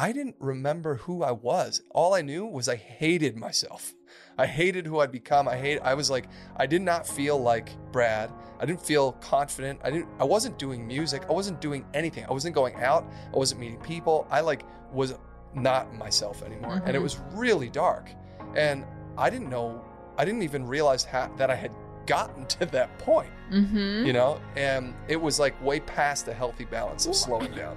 I didn't remember who I was. All I knew was I hated myself. I hated who I'd become. I hate I was like I did not feel like Brad. I didn't feel confident. I didn't I wasn't doing music. I wasn't doing anything. I wasn't going out. I wasn't meeting people. I like was not myself anymore. And it Mhm. was really dark. And I didn't know I didn't even realize ha- that I had gotten to that point, Mm-hmm. you know? And it was like way past a healthy balance of slowing down.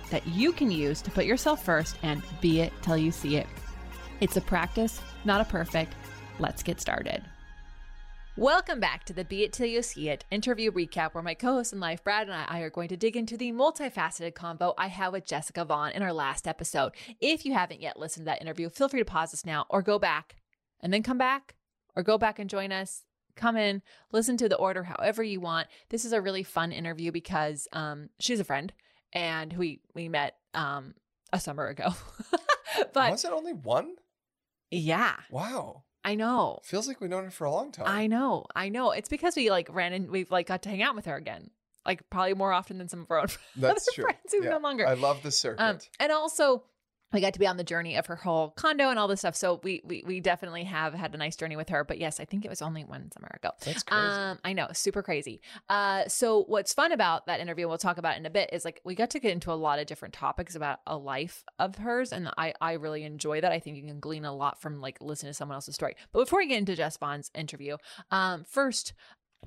that you can use to put yourself first and be it till you see it. It's a practice, not a perfect. Let's get started. Welcome back to the Be It Till You See It interview recap, where my co host in life, Brad, and I are going to dig into the multifaceted combo I had with Jessica Vann in our last episode. If you haven't yet listened to that interview, feel free to pause this now or go back and then come back or go back and join us. Come in, listen to the order however you want. This is a really fun interview because um, she's a friend and we we met um, a summer ago. but was it only one? yeah, Wow. I know. Feels like we've known her for a long time. I know, I know. It's because we like ran and we've like got to hang out with her again, like probably more often than some of our own That's other true. friends who Yeah. no longer. I love the circuit. Um, and also, we got to be on the journey of her whole condo and all this stuff. So we we we definitely have had a nice journey with her. But yes, I think it was only one summer ago. That's crazy. Um, I know, super crazy. Uh, so what's fun about that interview, we'll talk about in a bit, is like we got to get into a lot of different topics about a life of hers, and I I really enjoy that. I think you can glean a lot from like listening to someone else's story. But before we get into Jess Vann's interview, um, first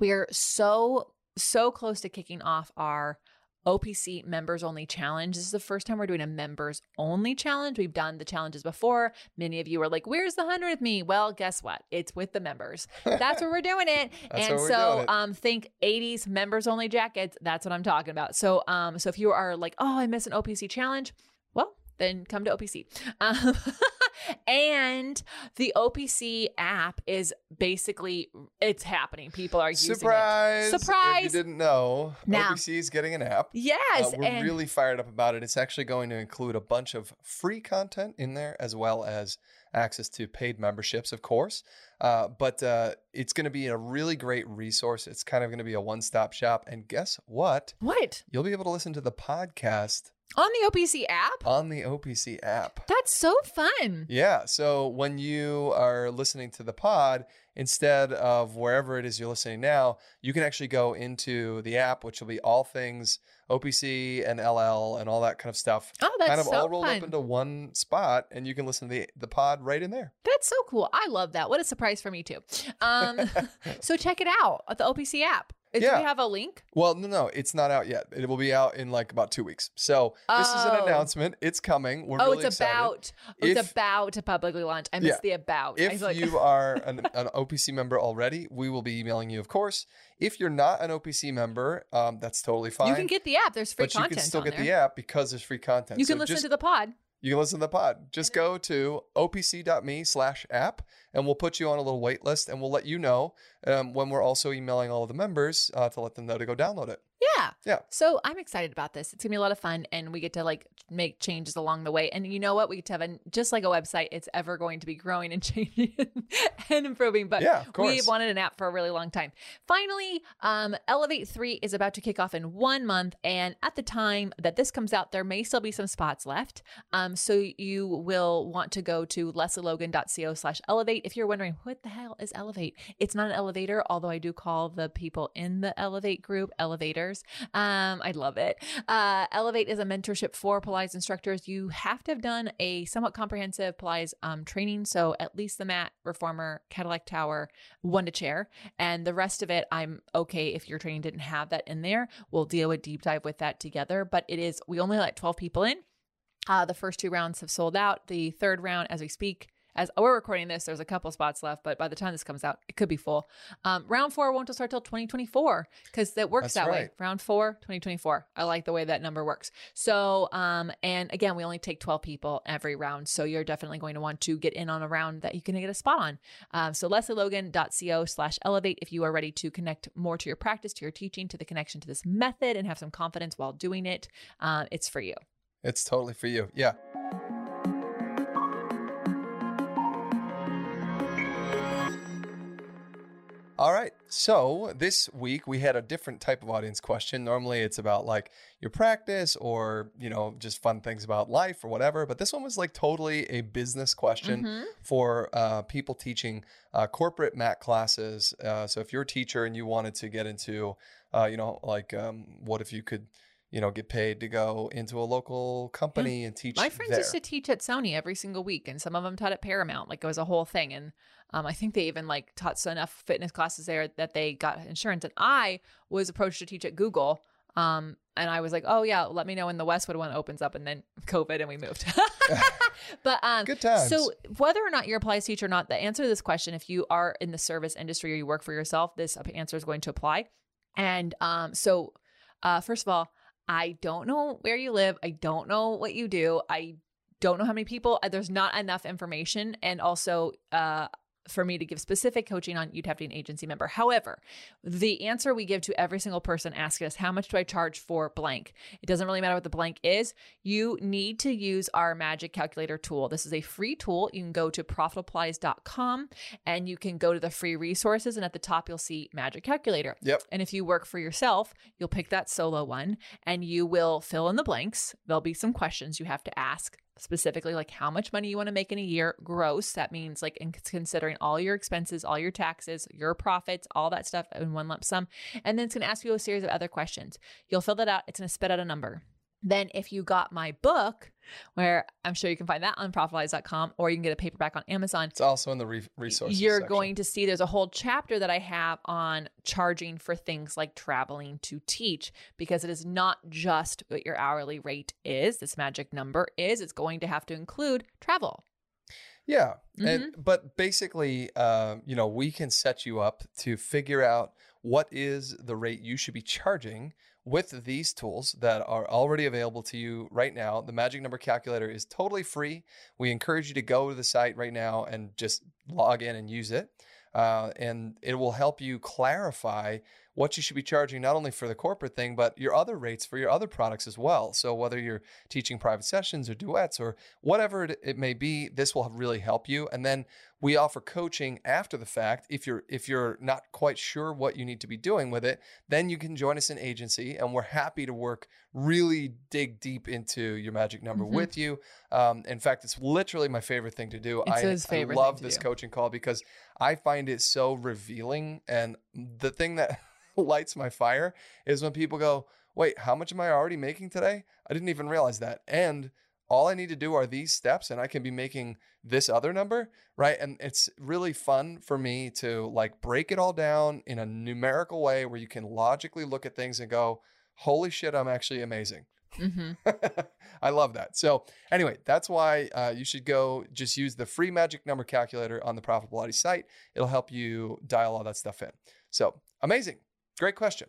we are so so close to kicking off our OPC members only challenge. This is the first time we're doing a members only challenge. We've done the challenges before. Many of you are like, "Where's the hundred with me?" Well, guess what? It's with the members. That's where we're doing it. And so, it. um, think '80s members only jackets. That's what I'm talking about. So, um, so if you are like, "Oh, I miss an OPC challenge," well, then come to OPC. Um, and the OPC app is basically it's happening. People are using it. Surprise! If Surprise! you didn't know, Now- OPC is getting an app. Yes, Uh, we're and really fired up about it. It's actually going to include a bunch of free content in there, as well as access to paid memberships, of course. Uh, but uh, it's going to be a really great resource. It's kind of going to be a one-stop shop. And guess what? what You'll be able to listen to the podcast on the OPC app? on the OPC app. That's so fun. Yeah. So when you are listening to the pod, instead of wherever it is you're listening now, you can actually go into the app, which will be all things OPC and LL and all that kind of stuff. Oh, that's kind of so all rolled fun. up into one spot, and you can listen to the, the pod right in there. That's so cool. I love that. What a surprise for me too. Um, so check it out at the OPC app. Do Yeah. we have a link? Well, no, no, it's not out yet. It will be out in like about two weeks. So this is an Oh. announcement. It's coming. We're oh, really it's excited. about. Oh, it's If- about to publicly launch. I missed the about. If like, you are an, an OPC member already, we will be emailing you, of course. If you're not an OPC member, um, that's totally fine. you can get the app. There's free but you can still get there. the app because there's free content. You So can listen just- to the pod. You can listen to the pod. Just go to opc.me slash app and we'll put you on a little wait list and we'll let you know um, when we're also emailing all of the members uh, to let them know to go download it. Yeah. Yeah. So I'm excited about this. It's gonna be a lot of fun, and we get to like make changes along the way. And you know what? We get to have just like a website. It's ever going to be growing and changing and improving. But Yeah, of we've wanted an app for a really long time. Finally, um, Elevate Three is about to kick off in one month, and at the time that this comes out, there may still be some spots left. Um, so you will want to go to lesleylogan.co/slash elevate. If you're wondering what the hell is Elevate, it's not an elevator, although I do call the people in the Elevate group elevators. Um, I love it. Uh, Elevate is a mentorship for Pilates instructors. You have to have done a somewhat comprehensive Pilates um, training, so at least the mat, reformer, Cadillac Tower, Wunda chair, and the rest of it, I'm okay if your training didn't have that in there. We'll deal with deep dive with that together. But it is we only let 12 people in. Uh, the first two rounds have sold out. The third round, as we speak, as we're recording this, there's a couple spots left, but by the time this comes out, it could be full. Um, round four won't start till 2024 because that works That's that way. Round four, 2024. I like the way that number works. So, um, and again, we only take 12 people every round. So you're definitely going to want to get in on a round that you can get a spot on. Um, so lesleylogan.co slash elevate if you are ready to connect more to your practice, to your teaching, to the connection to this method and have some confidence while doing it. Uh, it's for you. It's totally for you. Yeah. All right. So this week we had a different type of audience question. Normally it's about like your practice or, you know, just fun things about life or whatever. But this one was like totally a business question Mhm. for uh, people teaching uh, corporate mat classes. Uh, so if you're a teacher and you wanted to get into, uh, you know, like um, what if you could, you know, get paid to go into a local company and teach My friends there. used to teach at Sony every single week, and some of them taught at Paramount. Like it was a whole thing. And um, I think they even like taught so enough fitness classes there that they got insurance. And I was approached to teach at Google. Um, and I was like, oh yeah, let me know when the Westwood one opens up, and then COVID, and we moved. but um, Good times. So whether or not you're a Pilates teacher or not, the answer to this question, if you are in the service industry or you work for yourself, this answer is going to apply. And um, so uh, first of all, I don't know where you live. I don't know what you do. I don't know how many people. There's not enough information, and also. Uh, for me to give specific coaching on, you'd have to be an agency member. However, the answer we give to every single person asking us, How much do I charge for blank? It doesn't really matter what the blank is. You need to use our magic calculator tool. This is a free tool. You can go to profitablepilates.com and you can go to the free resources, and at the top, you'll see magic calculator. Yep. And if you work for yourself, you'll pick that solo one and you will fill in the blanks. There'll be some questions you have to ask specifically like how much money you want to make in a year gross that means like in considering all your expenses all your taxes your profits all that stuff in one lump sum. And then it's going to ask you a series of other questions. You'll fill that out it's going to spit out a number then if you got my book where i'm sure you can find that on profitablepilates.com or you can get a paperback on amazon It's also in the re- resources. you're section. going to see there's a whole chapter that I have on charging for things like traveling to teach because it is not just what your hourly rate is, this magic number is, it's going to have to include travel. Yeah, Mm-hmm. and but basically, uh, you know, we can set you up to figure out what is the rate you should be charging with these tools that are already available to you right now. The Magic Number Calculator is totally free. We encourage you to go to the site right now and just log in and use it, uh, and it will help you clarify what you should be charging not only for the corporate thing but your other rates for your other products as well. So whether you're teaching private sessions or duets or whatever it, it may be this will really help you. And then we offer coaching after the fact. If you're if you're not quite sure what you need to be doing with it then you can join us in agency and we're happy to work really dig deep into your magic number Mhm. with you. Um, in fact it's literally my favorite thing to do. It's I, his favorite I love this do. coaching call because i find it so revealing and the thing that lights my fire is when people go, wait, how much am I already making today? I didn't even realize that. And all I need to do are these steps and I can be making this other number, right? And it's really fun for me to like break it all down in a numerical way where you can logically look at things and go, holy shit, I'm actually amazing. Mm-hmm. I love that. So, anyway, that's why uh, you should go just use the free magic number calculator on the Profitable Pilates site. It'll help you dial all that stuff in. So, amazing. Great question.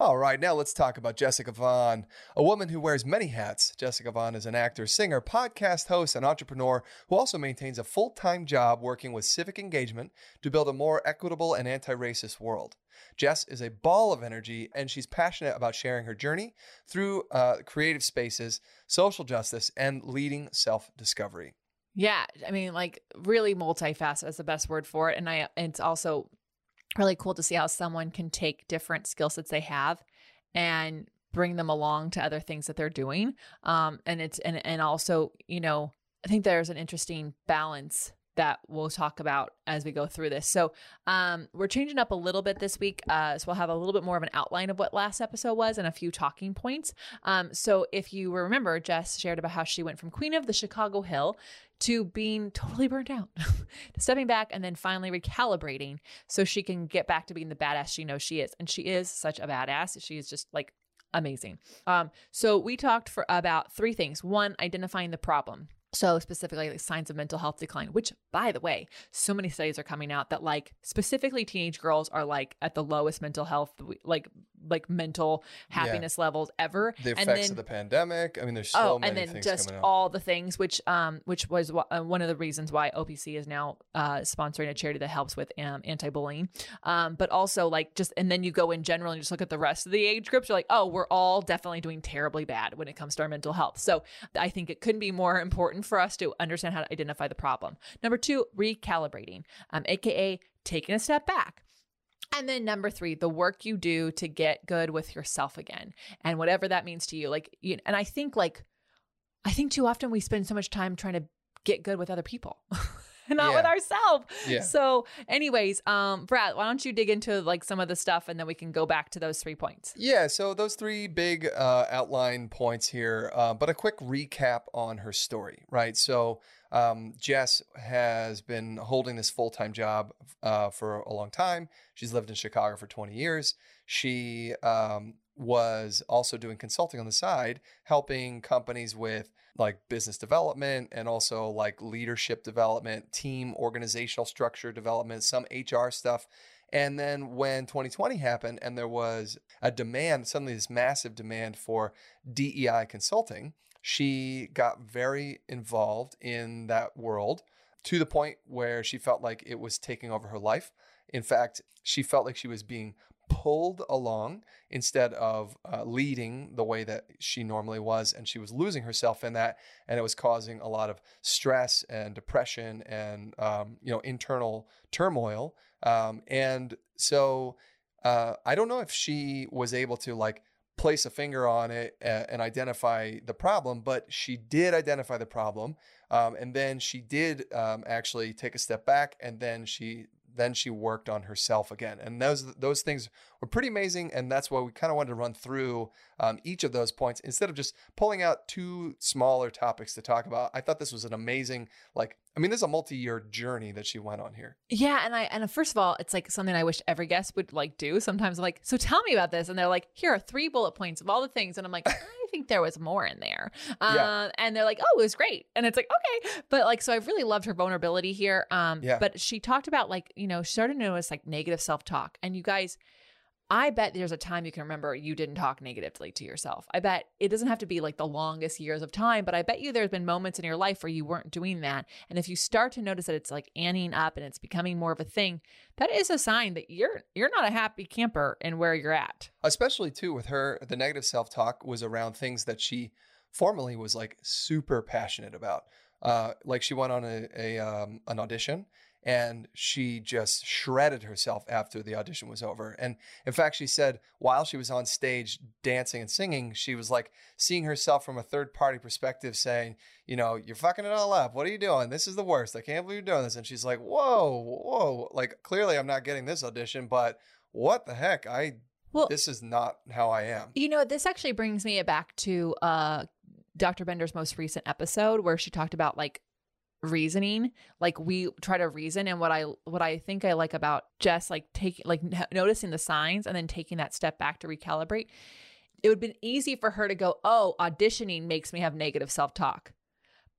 All right, now let's talk about Jessica Vann, a woman who wears many hats. Jessica Vann is an actor, singer, podcast host, and entrepreneur who also maintains a full time job working with civic engagement to build a more equitable and anti racist world. Jess is a ball of energy, and she's passionate about sharing her journey through uh, creative spaces, social justice, and leading self discovery. Yeah, I mean, like really multifaceted is the best word for it, and I it's also really cool to see how someone can take different skill sets they have and bring them along to other things that they're doing. Um, and it's and and also, you know, I think there's an interesting balance that we'll talk about as we go through this. So um, we're changing up a little bit this week. Uh, so we'll have a little bit more of an outline of what last episode was and a few talking points. Um, so if you remember, Jess shared about how she went from Queen of the Chicago Hill to being totally burnt out, to stepping back and then finally recalibrating so she can get back to being the badass she knows she is. And she is such a badass. She is just like amazing. Um, so we talked for about three things. One, identifying the problem. So, specifically, like signs of mental health decline, which, by the way, so many studies are coming out that, like, specifically teenage girls are like at the lowest mental health, like, like mental happiness yeah. levels ever. The effects then, of the pandemic. I mean, there's so oh, many and then just all the things, which, um, which was uh, one of the reasons why OPC is now uh, sponsoring a charity that helps with um, anti-bullying. Um, but also, like, just and then you go in general and you just look at the rest of the age groups. You're like, oh, we're all definitely doing terribly bad when it comes to our mental health. So, I think it couldn't be more important important for us to understand how to identify the problem. Number two, recalibrating, um, AKA taking a step back. And then number three, the work you do to get good with yourself again and whatever that means to you. Like, you, and I think like, I think too often we spend so much time trying to get good with other people. not yeah. with ourselves. Yeah. So, anyways, um, Brad, why don't you dig into like some of the stuff and then we can go back to those three points. Yeah. So those three big uh, outline points here, uh, but a quick recap on her story, right? So um, Jess has been holding this full time job uh, for a long time. She's lived in Chicago for 20 years. She um, was also doing consulting on the side, helping companies with like business development and also like leadership development, team organizational structure development, some HR stuff. And then when 2020 happened and there was a demand, suddenly this massive demand for DEI consulting, she got very involved in that world to the point where she felt like it was taking over her life. In fact, she felt like she was being pulled along instead of uh, leading the way that she normally was. And she was losing herself in that. And it was causing a lot of stress and depression and, um, you know, internal turmoil. Um, and so uh, I don't know if she was able to like place a finger on it and identify the problem, but she did identify the problem. Um, and then she did um, actually take a step back and then she then she worked on herself again. And those those things were pretty amazing. And that's why we kind of wanted to run through um, each of those points instead of just pulling out two smaller topics to talk about. I thought this was an amazing, like, I mean, this is a multi-year journey that she went on here. Yeah, and I and first of all, it's like something I wish every guest would like do. Sometimes I'm like, so tell me about this, and they're like, here are three bullet points of all the things, and I'm like. I think there was more in there. Uh, yeah. And they're like, oh, it was great. And it's like, okay. But like, so I really loved her vulnerability here. Um, yeah. But she talked about like, you know, she started to notice like negative self talk. And you guys, I bet there's a time you can remember you didn't talk negatively to yourself. I bet it doesn't have to be like the longest years of time, but I bet you there's been moments in your life where you weren't doing that. And if you start to notice that it's like anning up and it's becoming more of a thing, that is a sign that you're you're not a happy camper in where you're at. Especially too with her, the negative self-talk was around things that she formerly was like super passionate about. Uh, like she went on a, a um, an audition and she just shredded herself after the audition was over. And in fact, she said while she was on stage dancing and singing, she was like seeing herself from a third party perspective, saying, You know, you're fucking it all up. What are you doing? This is the worst. I can't believe you're doing this. And she's like, Whoa, whoa. Like, clearly I'm not getting this audition, but what the heck? I. Well, this is not how I am. You know, this actually brings me back to uh, Dr. Bender's most recent episode where she talked about like reasoning like we try to reason and what i what i think i like about jess like taking like noticing the signs and then taking that step back to recalibrate it would have been easy for her to go oh auditioning makes me have negative self-talk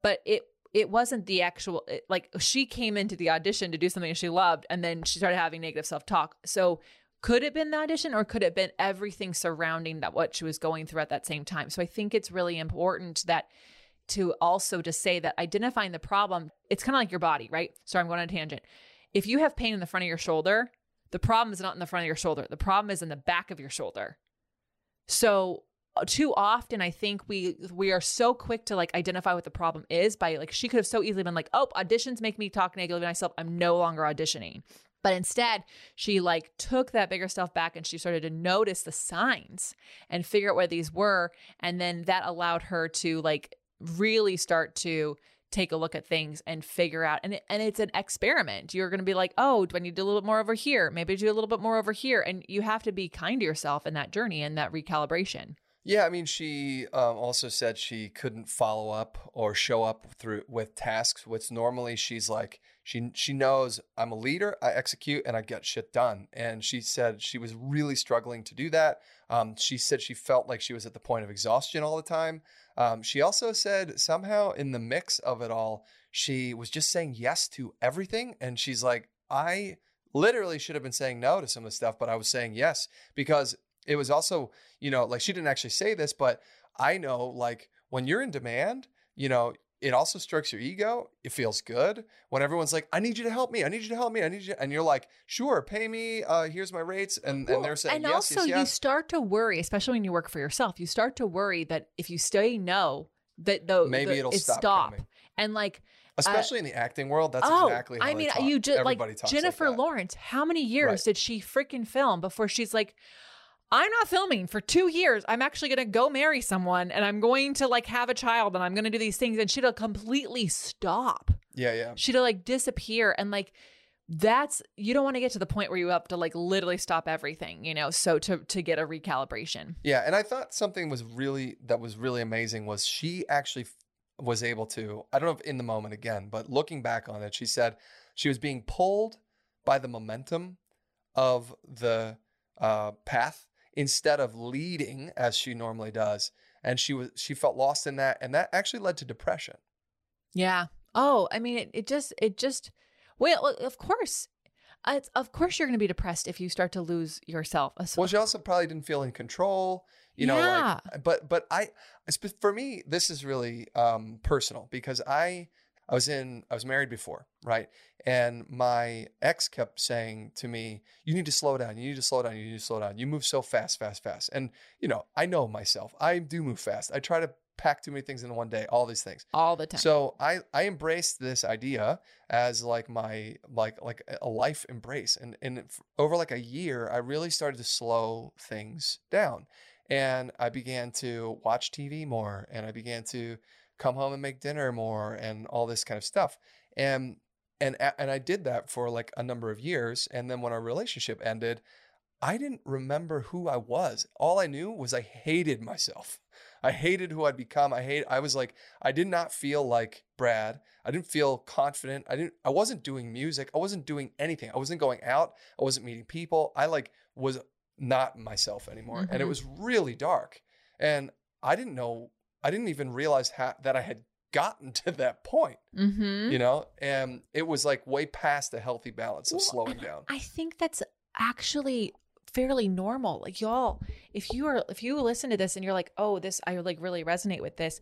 but it it wasn't the actual it, like she came into the audition to do something she loved and then she started having negative self-talk so could it have been the audition or could it have been everything surrounding that what she was going through at that same time? So I think it's really important that to also to say that identifying the problem, it's kind of like your body, right? Sorry, I'm going on a tangent. If you have pain in the front of your shoulder, the problem is not in the front of your shoulder. The problem is in the back of your shoulder. So uh, too often I think we we are so quick to like identify what the problem is by like she could have so easily been like, "Oh, auditions make me talk negatively myself. I'm no longer auditioning." But instead, she like took that bigger stuff back and she started to notice the signs and figure out where these were and then that allowed her to like really start to take a look at things and figure out and it, and it's an experiment. You're going to be like, "Oh, do I need to do a little bit more over here? Maybe do a little bit more over here." And you have to be kind to yourself in that journey and that recalibration. Yeah, I mean, she um, also said she couldn't follow up or show up through with tasks, which normally she's like she she knows I'm a leader, I execute, and I get shit done. And she said she was really struggling to do that. Um, she said she felt like she was at the point of exhaustion all the time. Um, she also said somehow in the mix of it all, she was just saying yes to everything, and she's like, I literally should have been saying no to some of the stuff, but I was saying yes because it was also, you know, like she didn't actually say this, but I know like when you're in demand, you know, it also strokes your ego. It feels good when everyone's like, "I need you to help me. I need you to help me. I need you," and you're like, "Sure, pay me. Uh, here's my rates," and, well, and they're saying, and yes, also yes, yes. you start to worry, especially when you work for yourself. You start to worry that if you say no, that the maybe the, it'll it stop, stop. and like especially uh, in the acting world. That's oh, exactly. I mean, talk. you just like talks Jennifer like Lawrence. How many years Right. did she freaking film before she's like? I'm not filming for two years. I'm actually going to go marry someone and I'm going to like have a child and I'm going to do these things. And she'd completely stop. Yeah, yeah. She'd like disappear. And like, that's, you don't want to get to the point where you have to like literally stop everything, you know? So to, to get a recalibration. Yeah, and I thought something was really that was really amazing was she actually was able to I don't know if in the moment again, but looking back on it, she said she was being pulled by the momentum of the uh, path instead of leading as she normally does, and she was she felt lost in that, and that actually led to depression. Yeah. Oh, I mean, it, it just, it just, well, of course. It's, of course, you're going to be depressed if you start to lose yourself. Well, she also probably didn't feel in control, you know. Yeah. Like, but but I, for me, this is really um, personal because I I was in I was married before, right? And my ex kept saying to me, "You need to slow down. You need to slow down. You need to slow down. You move so fast, fast, fast." And you know, I know myself. I do move fast. I try to pack too many things in one day. All these things. all the time. So I I embraced this idea as like my like like a life embrace, and and over like a year, I really started to slow things down, and I began to watch TV more, and I began to come home and make dinner more, and all this kind of stuff, and and and I did that for like a number of years, and then when our relationship ended. I didn't remember who I was. All I knew was I hated myself. I hated who I'd become. I hate I was like I did not feel like Brad. I didn't feel confident. I didn't I wasn't doing music. I wasn't doing anything. I wasn't going out. I wasn't meeting people. I like was not myself anymore. And it Mhm. was really dark. And I didn't know I didn't even realize how, that I had gotten to that point, mm-hmm. you know? And it was like way past the healthy balance of Well, slowing down. I think that's actually fairly normal. Like y'all, if you are if you listen to this and you're like, "Oh, this I like really resonate with this."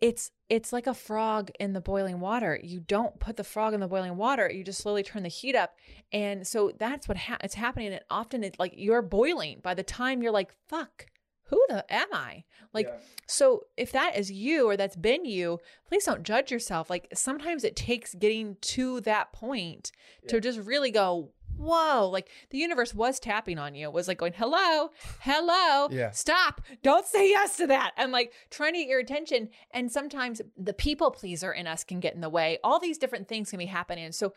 It's it's like a frog in the boiling water. You don't put the frog in the boiling water. You just slowly turn the heat up. And so that's what ha- it's happening and often it like you're boiling by the time you're like, "Fuck, who the am I?" Like Yeah. so if that is you or that's been you, please don't judge yourself. Like sometimes it takes getting to that point to just really go, whoa, like the universe was tapping on you. It was like going, hello, hello, Yeah. stop, don't say yes to that. And like trying to get your attention. And sometimes the people pleaser in us can get in the way. All these different things can be happening. So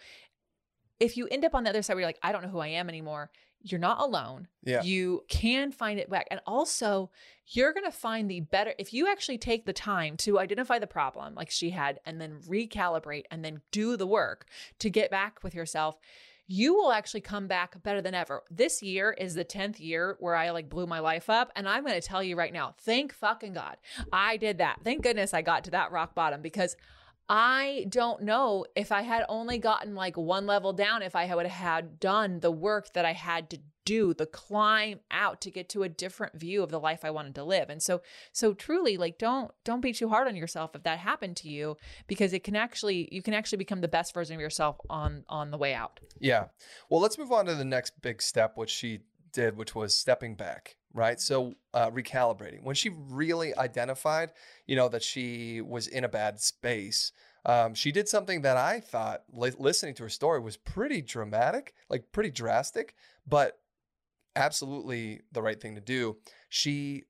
if you end up on the other side where you're like, I don't know who I am anymore, you're not alone. Yeah. You can find it back. And also, you're going to find the better if you actually take the time to identify the problem like she had and then recalibrate and then do the work to get back with yourself. You will actually come back better than ever. This year is the 10th year where I like blew my life up. And I'm going to tell you right now, thank fucking God I did that. Thank goodness I got to that rock bottom because I don't know if I had only gotten like one level down, if I would have had done the work that I had to do, the climb out to get to a different view of the life I wanted to live. And so so truly like don't don't be too hard on yourself if that happened to you because it can actually you can actually become the best version of yourself on on the way out. Yeah. Well, let's move on to the next big step, which she did, which was stepping back, right? So uh, recalibrating. When she really identified, you know, that she was in a bad space, um, she did something that I thought, li- listening to her story, was pretty dramatic, like pretty drastic, but absolutely the right thing to do. She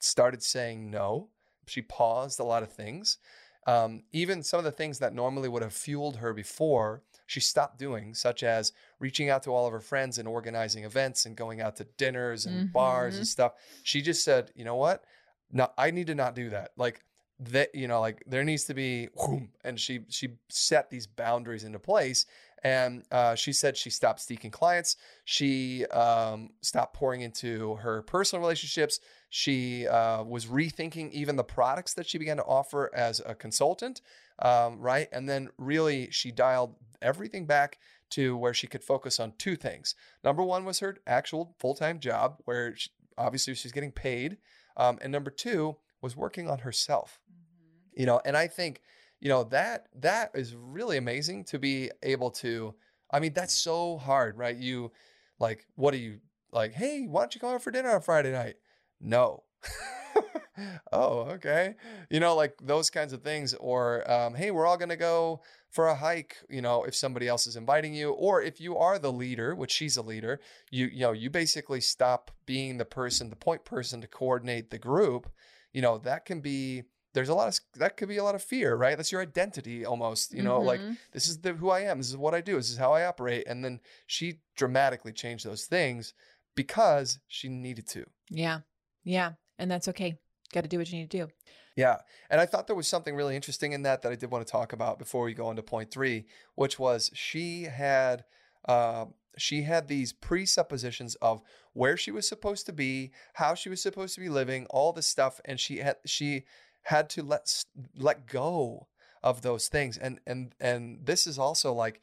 started saying no. She paused a lot of things. Um, even some of the things that normally would have fueled her before, she stopped doing, such as reaching out to all of her friends and organizing events and going out to dinners and bars Mhm. and stuff. She just said, you know what? No, I need to not do that. Like that, you know, like there needs to be, whoom, and she she set these boundaries into place. And uh, she said she stopped seeking clients. She um, stopped pouring into her personal relationships. She uh, was rethinking even the products that she began to offer as a consultant, um, right? And then really, she dialed everything back to where she could focus on two things. Number one was her actual full time job, where she, obviously she's getting paid. Um, and number two was working on herself, you know, and I think you know that that is really amazing to be able to i mean that's so hard right? You like what are you like hey why don't you go out for dinner on friday night? No. Oh okay. You know like those kinds of things or um, hey we're all going to go for a hike you know if somebody else is inviting you or if you are the leader which she's a leader you you know you basically stop being the person the point person to coordinate the group you know that can be there's a lot of that could be a lot of fear right that's your identity almost you know like Mhm. this is the who i am this is what i do this is how i operate and then she dramatically changed those things because she needed to Yeah. Yeah. And that's okay. Got to do what you need to do. yeah and i thought there was something really interesting in that that i did want to talk about before we go on to point three which was she had uh, she had these presuppositions of where she was supposed to be how she was supposed to be living all this stuff and she had she had to let let go of those things and and and this is also like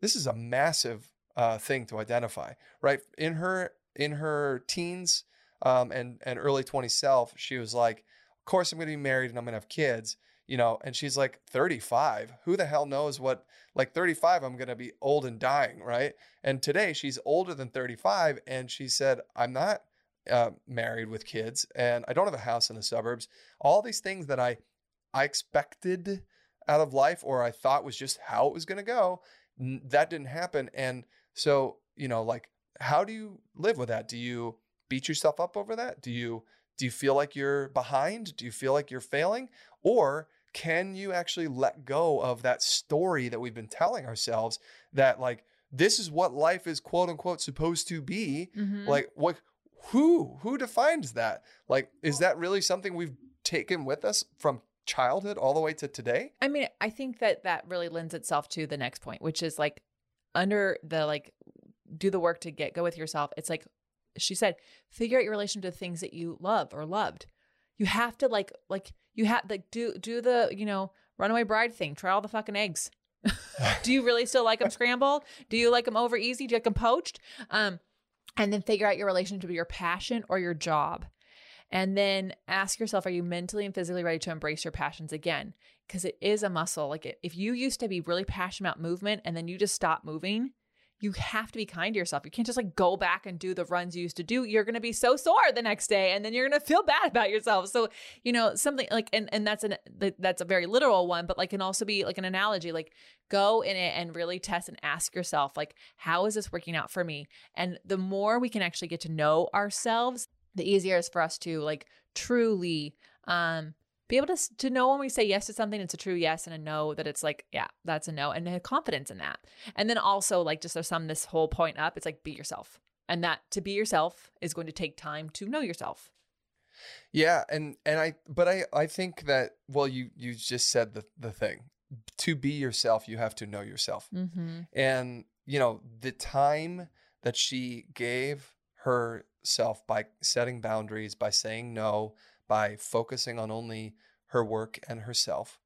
this is a massive uh, thing to identify right? In her in her teens um, and and early 20 self she was like of course i'm going to be married and i'm going to have kids you know and she's like 35 who the hell knows what like 35 i'm going to be old and dying right? And today she's older than 35 and she said i'm not uh, married with kids and i don't have a house in the suburbs. All these things that i i expected out of life or i thought was just how it was going to go n- that didn't happen and so you know like how do you live with that? Do you beat yourself up over that? Do you do you feel like you're behind? Do you feel like you're failing? Or can you actually let go of that story that we've been telling ourselves that like this is what life is quote unquote supposed to be? Mhm. like what who who defines that like is that really something we've taken with us from childhood all the way to today I mean, I think that that really lends itself to the next point, which is like under the like do the work to get go with yourself. It's like she said, figure out your relation to things that you love or loved. You have to like like you have like do do the, you know, runaway bride thing. Try all the fucking eggs. do you really still like them scrambled? Do you like them over easy? Do you like them poached? Um and then figure out your relationship to your passion or your job. And then ask yourself, are you mentally and physically ready to embrace your passions again? Because it is a muscle. Like if you used to be really passionate about movement and then you just stop moving, you have to be kind to yourself. You can't just like go back and do the runs you used to do. You're going to be so sore the next day and then you're going to feel bad about yourself. So, you know, something like and and that's an that's a very literal one, but like can also be like an analogy like go in it and really test and ask yourself like how is this working out for me? And the more we can actually get to know ourselves, the easier it is for us to like truly um be able to to know when we say yes to something it's a true yes and a no that it's like yeah that's a no and have confidence in that and then also like just to sum this whole point up it's like be yourself and that to be yourself is going to take time to know yourself Yeah, and and I but I I think that well you you just said the the thing. To be yourself, you have to know yourself. mm-hmm. And you know, the time that she gave herself by setting boundaries, by saying no, by focusing on only her work and herself,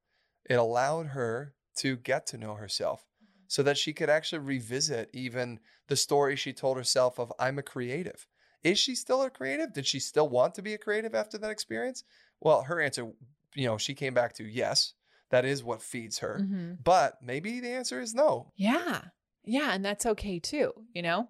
it allowed her to get to know herself. so that she could actually revisit even the story she told herself of I'm a creative. Is she still a creative? Did she still want to be a creative after that experience? Well, her answer, you know, she came back to yes, that is what feeds her. Mhm. But maybe the answer is no. Yeah. Yeah. And that's okay too, you know?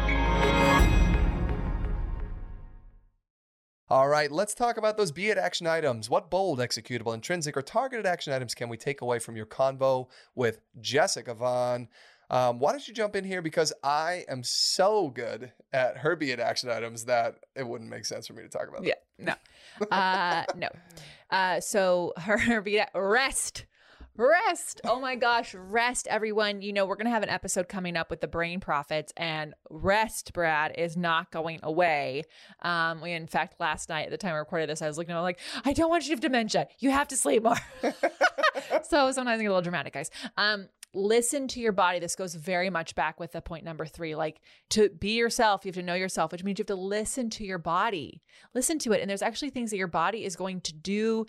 All right, let's talk about those be it action items. What bold, executable, intrinsic, or targeted action items can we take away from your convo with Jessica Vann? Um, why don't you jump in here? Because I am so good at her be it action items that it wouldn't make sense for me to talk about them. Yeah, no. Uh, no. Uh, so her be it rest. Rest. Oh my gosh, rest, everyone. You know, we're going to have an episode coming up with the brain profits, and rest, Brad, is not going away. Um, we, in fact, last night at the time I recorded this, I was looking at like, I don't want you to have dementia. You have to sleep more. so sometimes I get a little dramatic, guys. Um, listen to your body. This goes very much back with the point number three. Like to be yourself, you have to know yourself, which means you have to listen to your body. Listen to it. And there's actually things that your body is going to do.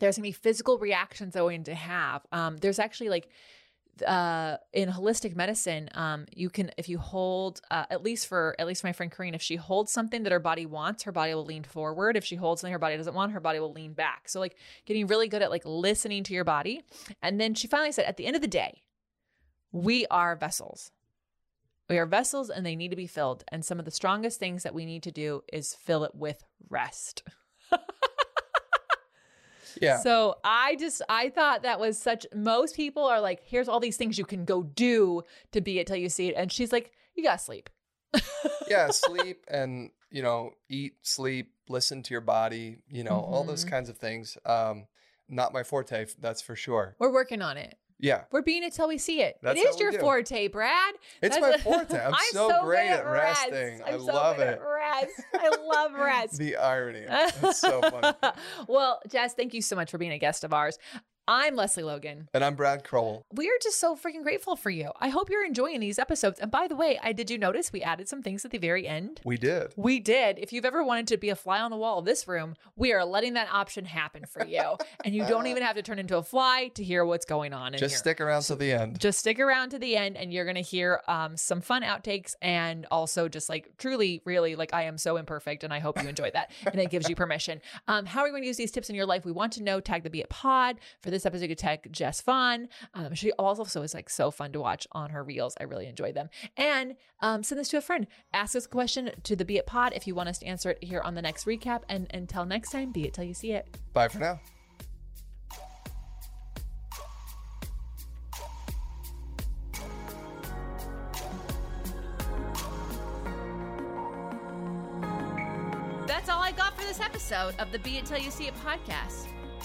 There's gonna be physical reactions that we going to have. Um, there's actually like uh in holistic medicine um you can if you hold uh, at least for at least my friend Corrine if she holds something that her body wants her body will lean forward. If she holds something her body doesn't want her body will lean back. So like getting really good at like listening to your body. And then she finally said at the end of the day we are vessels. We are vessels and they need to be filled. And some of the strongest things that we need to do is fill it with rest Yeah. So I just I thought that was such most people are like, here's all these things you can go do to be it till you see it. And she's like, you gotta sleep. yeah, sleep and, you know, eat, sleep, listen to your body, you know, all those Mhm. kinds of things. Um, not my forte, that's for sure. We're working on it. Yeah. We're being it till we see it. That's it is your do. forte, Brad. It's That's my forte. I'm so great good at resting. I I'm so love it. Rest. I love rest. The irony. It's so funny. well, Jess, thank you so much for being a guest of ours. I'm Lesley Logan. And I'm Brad Crowell. We are just so freaking grateful for you. I hope you're enjoying these episodes. And by the way, I did you notice we added some things at the very end? We did. We did. If you've ever wanted to be a fly on the wall of this room, we are letting that option happen for you. and you don't even have to turn into a fly to hear what's going on in Just here. stick around to the end. just stick around to the end and you're going to hear um, some fun outtakes and also just like truly, really, like I am so imperfect and I hope you enjoy that. and it gives you permission. Um, how are you going to use these tips in your life? We want to know. Tag the Be It Pod. For this episode, you could tag Jess Vann. Um, she also is like so fun to watch on her reels. I really enjoyed them. And um, send this to a friend. Ask us a question to the Be It Pod if you want us to answer it here on the next recap. And until next time, be it till you see it. Bye for now. That's all I got for this episode of the Be It Till You See It podcast.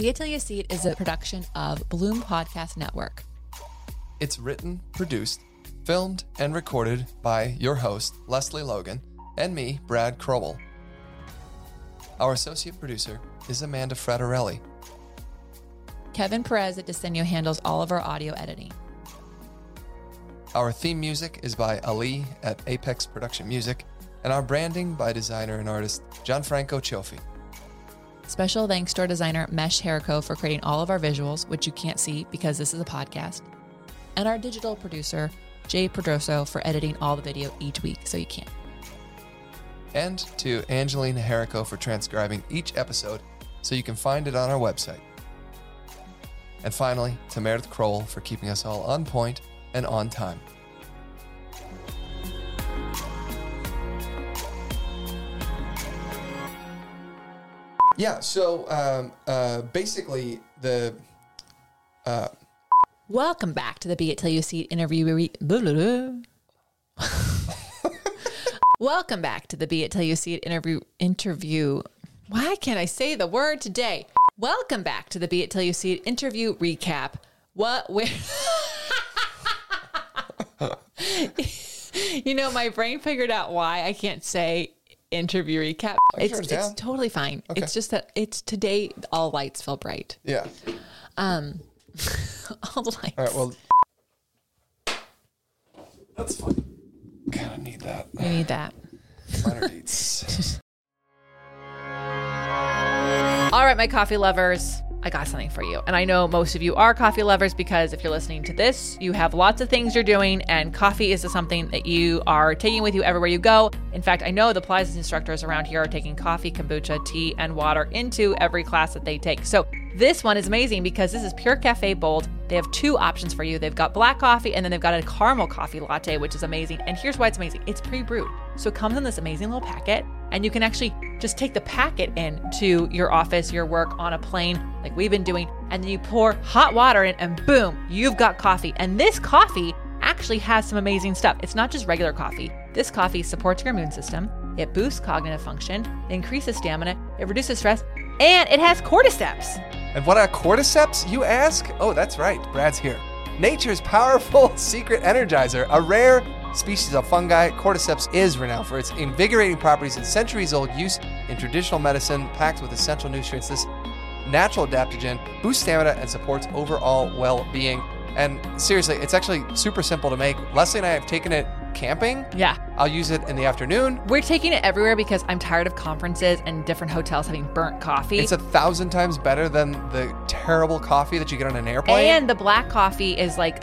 Be It Till You See It is a production of Bloom Podcast Network. It's written, produced, filmed, and recorded by your host, Lesley Logan, and me, Brad Crowell. Our associate producer is Amanda Fraterelli. Kevin Perez at Desenio handles all of our audio editing. Our theme music is by Ali at Apex Production Music, and our branding by designer and artist Gianfranco Cioffi. Special thanks to our designer Mesh Herrico for creating all of our visuals, which you can't see because this is a podcast, and our digital producer Jay Pedroso for editing all the video each week so you can. And to Angelina Herrico for transcribing each episode so you can find it on our website. And finally, to Meredith Kroll for keeping us all on point and on time. Yeah, so um, uh, basically, the uh, Welcome back to the Be It Till You See It interview. Re- blah, blah, blah. Welcome back to the Be It Till You See It interview. Interview. Why can't I say the word today? Welcome back to the Be It Till You See It interview recap. What? Where? you know, my brain figured out why I can't say interview recap. It's, sure it's down. totally fine. It's just that it's today. All lights feel bright. yeah. Um, all lights. All right, well, that's fine. Kind of need that. we need that. Minor needs. All right, my coffee lovers, I got something for you. And I know most of you are coffee lovers because if you're listening to this, you have lots of things you're doing, and coffee is something that you are taking with you everywhere you go. In fact, I know the Pilates instructors around here are taking coffee, kombucha, tea, and water into every class that they take. So this one is amazing because this is Pure Cafe Bold. They have two options for you. They've got black coffee and then they've got a caramel coffee latte, which is amazing. And here's why it's amazing it's pre brewed. So it comes in this amazing little packet, and you can actually just take the packet in to your office, your work on a plane, like we've been doing, and then you pour hot water in, and boom, you've got coffee. And this coffee actually has some amazing stuff. It's not just regular coffee. This coffee supports your immune system, it boosts cognitive function, increases stamina, it reduces stress, and it has cordyceps. And what are cordyceps, you ask? Oh, that's right. Brad's here. Nature's powerful secret energizer, a rare species of fungi, cordyceps is renowned for its invigorating properties and centuries old use in traditional medicine, packed with essential nutrients. This natural adaptogen boosts stamina and supports overall well being. And seriously, it's actually super simple to make. Lesley and I have taken it camping. Yeah. I'll use it in the afternoon. We're taking it everywhere because I'm tired of conferences and different hotels having burnt coffee. It's a thousand times better than the terrible coffee that you get on an airplane. and the black coffee is like